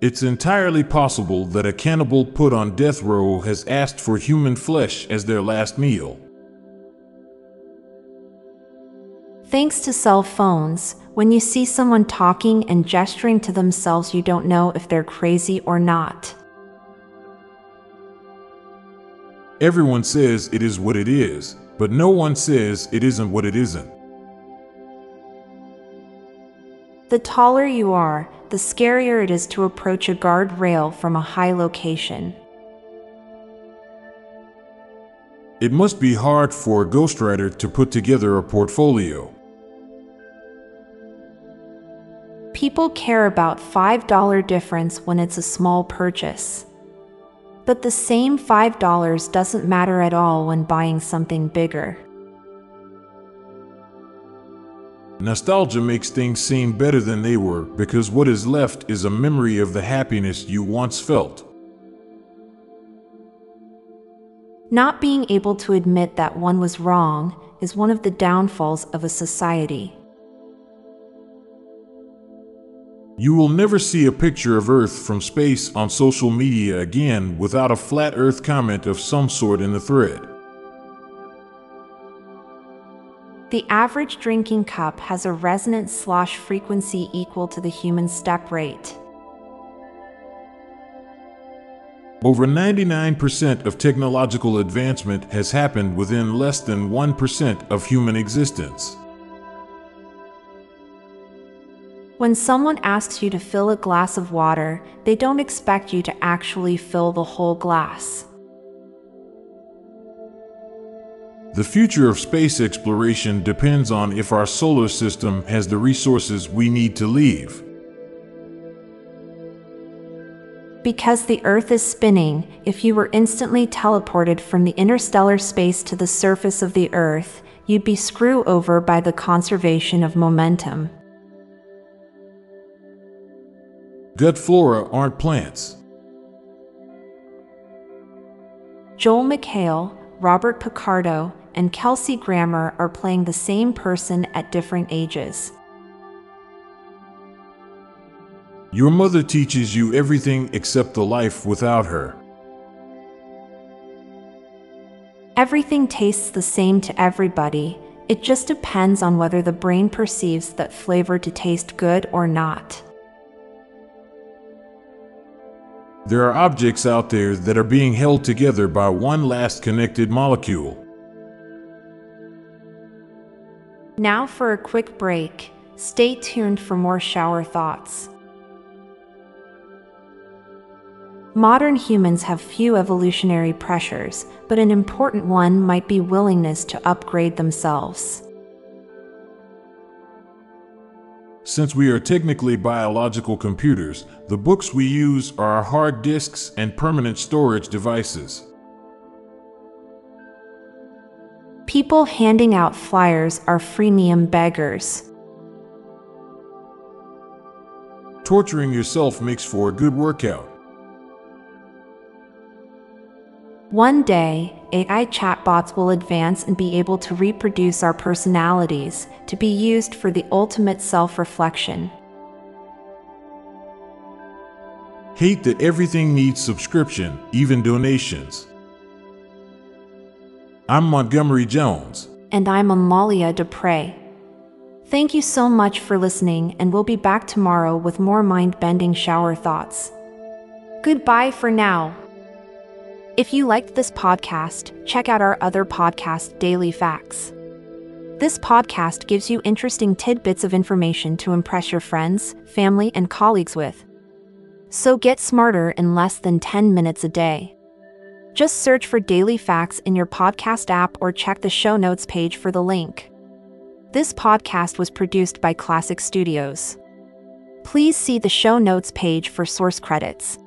It's entirely possible that a cannibal put on death row has asked for human flesh as their last meal. Thanks to cell phones, when you see someone talking and gesturing to themselves, you don't know if they're crazy or not. Everyone says it is what it is, but no one says it isn't what it isn't. The taller you are, the scarier it is to approach a guardrail from a high location. It must be hard for a ghostwriter to put together a portfolio. People care about $5 difference when it's a small purchase. But the same $5 doesn't matter at all when buying something bigger. Nostalgia makes things seem better than they were because what is left is a memory of the happiness you once felt. Not being able to admit that one was wrong is one of the downfalls of a society. You will never see a picture of Earth from space on social media again without a flat Earth comment of some sort in the thread. The average drinking cup has a resonance slosh frequency equal to the human step rate. Over 99% of technological advancement has happened within less than 1% of human existence. When someone asks you to fill a glass of water, they don't expect you to actually fill the whole glass. The future of space exploration depends on if our solar system has the resources we need to leave. Because the Earth is spinning, if you were instantly teleported from the interstellar space to the surface of the Earth, you'd be screw over by the conservation of momentum. Gut flora aren't plants. Joel McHale, Robert Picardo, and Kelsey Grammer are playing the same person at different ages. Your mother teaches you everything except the life without her. Everything tastes the same to everybody, it just depends on whether the brain perceives that flavor to taste good or not. There are objects out there that are being held together by one last connected molecule. Now for a quick break. Stay tuned for more shower thoughts. Modern humans have few evolutionary pressures, but an important one might be willingness to upgrade themselves. Since we are technically biological computers, the books we use are our hard disks and permanent storage devices. People handing out flyers are freemium beggars. Torturing yourself makes for a good workout. One day, AI chatbots will advance and be able to reproduce our personalities to be used for the ultimate self reflection. Hate that everything needs subscription, even donations. I'm Montgomery Jones. And I'm Amalia Dupre. Thank you so much for listening, and we'll be back tomorrow with more mind bending shower thoughts. Goodbye for now. If you liked this podcast, check out our other podcast, Daily Facts. This podcast gives you interesting tidbits of information to impress your friends, family, and colleagues with. So get smarter in less than 10 minutes a day. Just search for Daily Facts in your podcast app or check the show notes page for the link. This podcast was produced by Klassic Studios. Please see the show notes page for source credits.